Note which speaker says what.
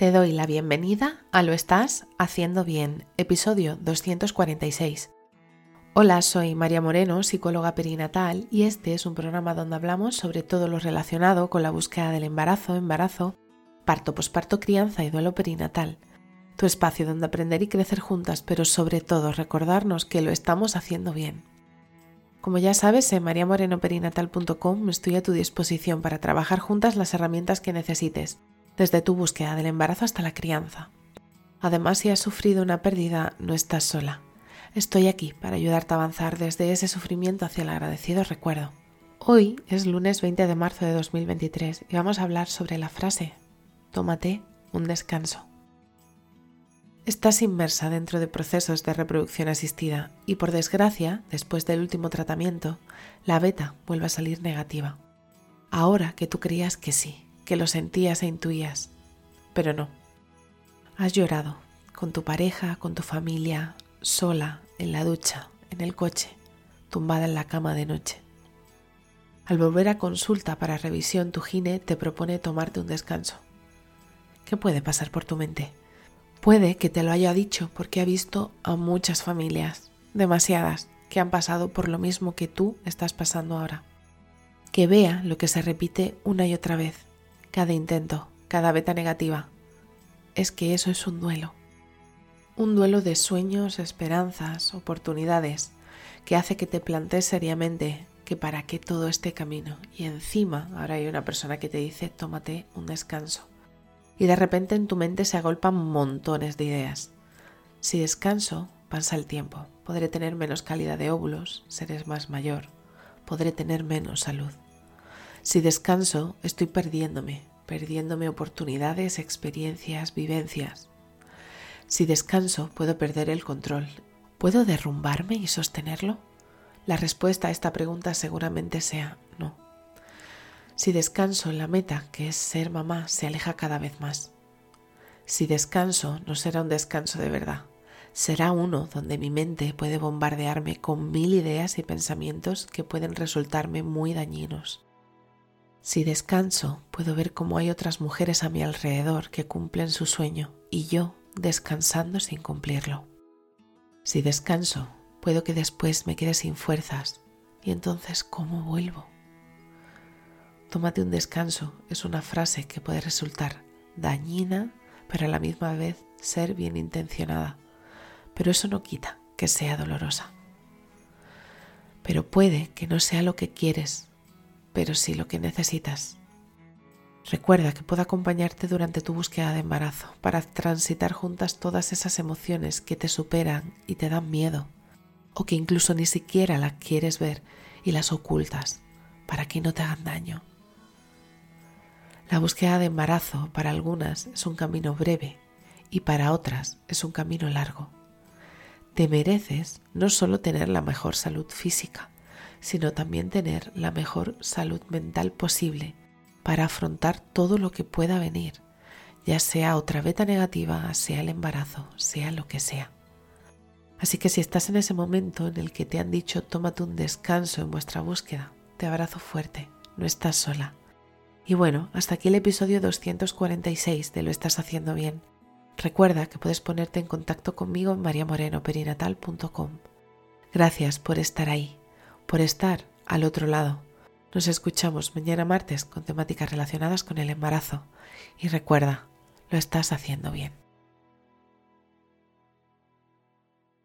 Speaker 1: Te doy la bienvenida a Lo Estás Haciendo Bien, episodio 246. Hola, soy María Moreno, psicóloga perinatal, y este es un programa donde hablamos sobre todo lo relacionado con la búsqueda del embarazo, embarazo, parto, posparto, crianza y duelo perinatal. Tu espacio donde aprender y crecer juntas, pero sobre todo recordarnos que lo estamos haciendo bien. Como ya sabes, en mariamorenoperinatal.com estoy a tu disposición para trabajar juntas las herramientas que necesites desde tu búsqueda del embarazo hasta la crianza. Además, si has sufrido una pérdida, no estás sola. Estoy aquí para ayudarte a avanzar desde ese sufrimiento hacia el agradecido recuerdo. Hoy es lunes 20 de marzo de 2023 y vamos a hablar sobre la frase Tómate un descanso. Estás inmersa dentro de procesos de reproducción asistida y por desgracia, después del último tratamiento, la beta vuelve a salir negativa. Ahora que tú creías que sí, que lo sentías e intuías, pero no. Has llorado con tu pareja, con tu familia, sola, en la ducha, en el coche, tumbada en la cama de noche. Al volver a consulta para revisión, tu gine te propone tomarte un descanso. ¿Qué puede pasar por tu mente? Puede que te lo haya dicho porque ha visto a muchas familias, demasiadas, que han pasado por lo mismo que tú estás pasando ahora. Que vea lo que se repite una y otra vez, cada intento, cada beta negativa, es que eso es un duelo. Un duelo de sueños, esperanzas, oportunidades, que hace que te plantees seriamente que para qué todo este camino. Y encima ahora hay una persona que te dice tómate un descanso. Y de repente en tu mente se agolpan montones de ideas. Si descanso, pasa el tiempo. Podré tener menos calidad de óvulos, seré más mayor. Podré tener menos salud. Si descanso, estoy perdiéndome, perdiéndome oportunidades, experiencias, vivencias. Si descanso, puedo perder el control. ¿Puedo derrumbarme y sostenerlo? La respuesta a esta pregunta seguramente sea no. Si descanso, la meta, que es ser mamá, se aleja cada vez más. Si descanso, no será un descanso de verdad. Será uno donde mi mente puede bombardearme con mil ideas y pensamientos que pueden resultarme muy dañinos. Si descanso, puedo ver cómo hay otras mujeres a mi alrededor que cumplen su sueño y yo descansando sin cumplirlo. Si descanso, puedo que después me quede sin fuerzas y entonces ¿cómo vuelvo? Tómate un descanso es una frase que puede resultar dañina, pero a la misma vez ser bien intencionada. Pero eso no quita que sea dolorosa. Pero puede que no sea lo que quieres pero sí lo que necesitas. Recuerda que puedo acompañarte durante tu búsqueda de embarazo para transitar juntas todas esas emociones que te superan y te dan miedo, o que incluso ni siquiera las quieres ver y las ocultas para que no te hagan daño. La búsqueda de embarazo para algunas es un camino breve y para otras es un camino largo. Te mereces no solo tener la mejor salud física, sino también tener la mejor salud mental posible para afrontar todo lo que pueda venir, ya sea otra beta negativa, sea el embarazo, sea lo que sea. Así que si estás en ese momento en el que te han dicho tómate un descanso en vuestra búsqueda, te abrazo fuerte, no estás sola. Y bueno, hasta aquí el episodio 246 de Lo estás haciendo bien. Recuerda que puedes ponerte en contacto conmigo en mariamorenoperinatal.com. Gracias por estar ahí por estar al otro lado. Nos escuchamos mañana martes con temáticas relacionadas con el embarazo y recuerda, lo estás haciendo bien.